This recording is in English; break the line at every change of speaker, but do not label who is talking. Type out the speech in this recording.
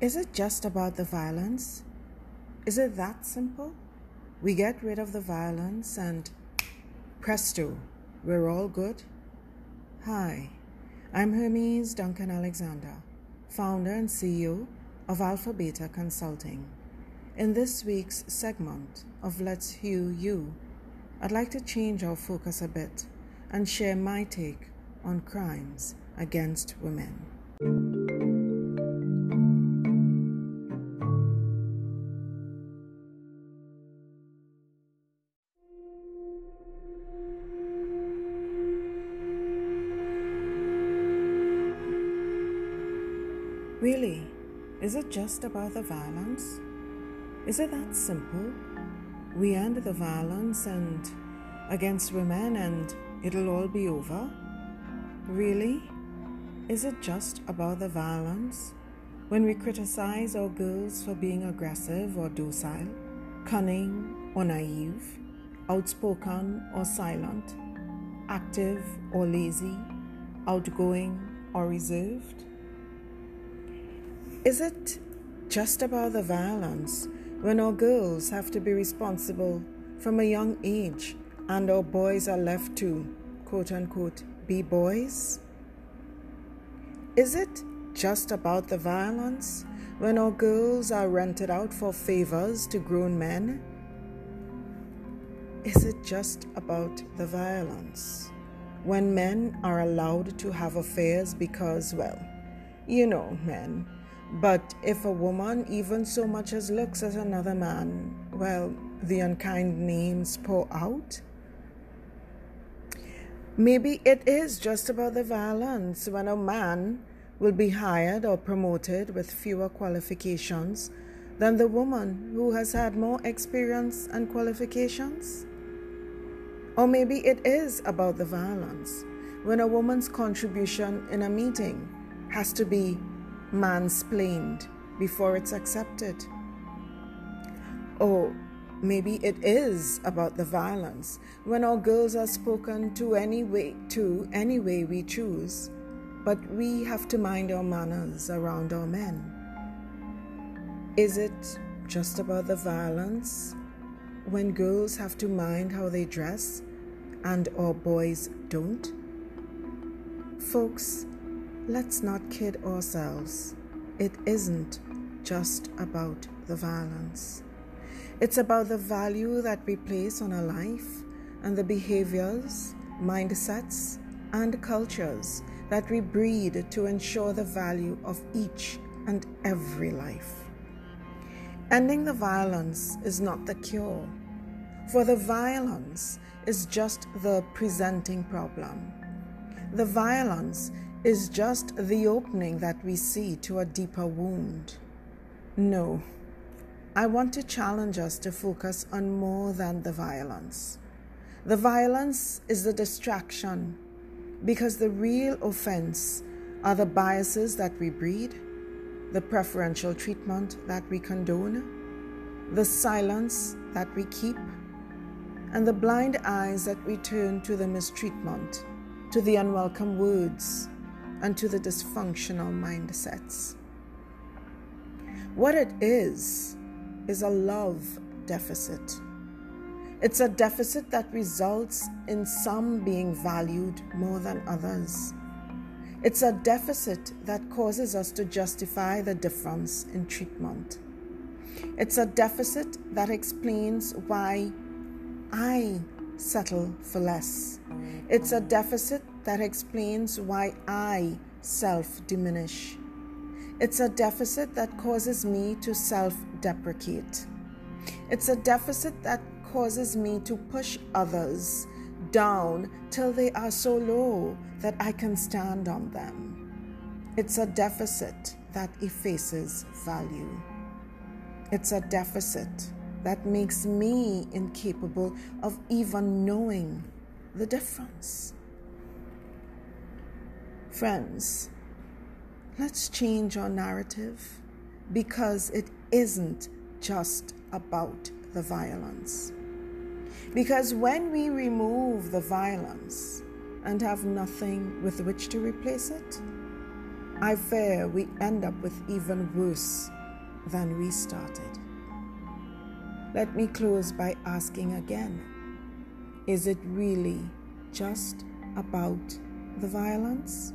Is it just about the violence? Is it that simple? We get rid of the violence and presto, we're all good? Hi, I'm Hermes Duncan Alexander, founder and CEO of Alpha Beta Consulting. In this week's segment of Let's Hew You, I'd like to change our focus a bit and share my take on crimes against women. Really, is it just about the violence? Is it that simple? We end the violence and against women and it'll all be over? Really? Is it just about the violence? When we criticize our girls for being aggressive or docile, cunning or naive, outspoken or silent, active or lazy, outgoing or reserved? Is it just about the violence when our girls have to be responsible from a young age and our boys are left to, quote unquote, be boys? Is it just about the violence when our girls are rented out for favors to grown men? Is it just about the violence when men are allowed to have affairs because, well, you know, men but if a woman even so much as looks at another man, well, the unkind names pour out. Maybe it is just about the violence when a man will be hired or promoted with fewer qualifications than the woman who has had more experience and qualifications. Or maybe it is about the violence when a woman's contribution in a meeting has to be mansplained before it's accepted. Or maybe it is about the violence when our girls are spoken to any way to any way we choose, but we have to mind our manners around our men. Is it just about the violence when girls have to mind how they dress and our boys don't? Folks, Let's not kid ourselves. It isn't just about the violence. It's about the value that we place on a life and the behaviors, mindsets, and cultures that we breed to ensure the value of each and every life. Ending the violence is not the cure, for the violence is just the presenting problem. The violence is just the opening that we see to a deeper wound. No, I want to challenge us to focus on more than the violence. The violence is the distraction because the real offense are the biases that we breed, the preferential treatment that we condone, the silence that we keep, and the blind eyes that we turn to the mistreatment, to the unwelcome words, and to the dysfunctional mindsets. What it is, is a love deficit. It's a deficit that results in some being valued more than others. It's a deficit that causes us to justify the difference in treatment. It's a deficit that explains why I settle for less. It's a deficit that explains why I self diminish. It's a deficit that causes me to self deprecate. It's a deficit that causes me to push others down till they are so low that I can stand on them. It's a deficit that effaces value. It's a deficit that makes me incapable of even knowing the difference. Friends, let's change our narrative because it isn't just about the violence. Because when we remove the violence and have nothing with which to replace it, I fear we end up with even worse than we started. Let me close by asking again Is it really just about the violence?